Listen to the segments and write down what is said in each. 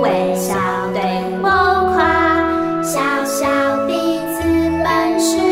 微笑对我夸，小小鼻子本是。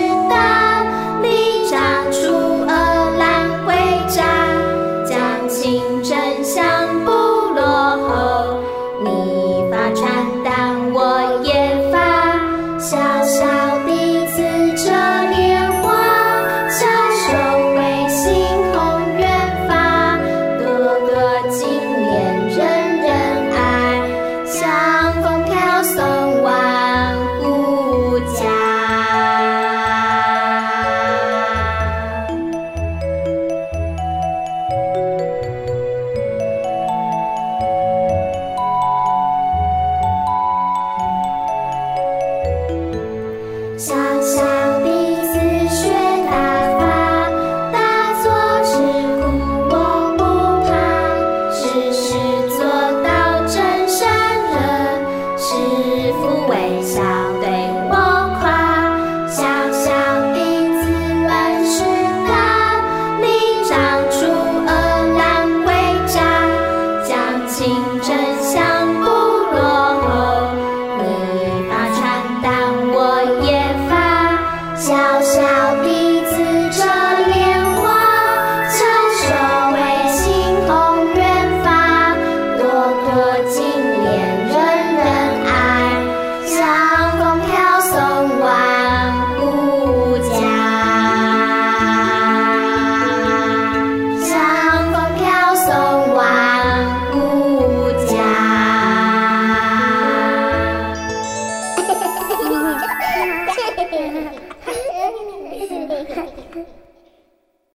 嘿嘿嘿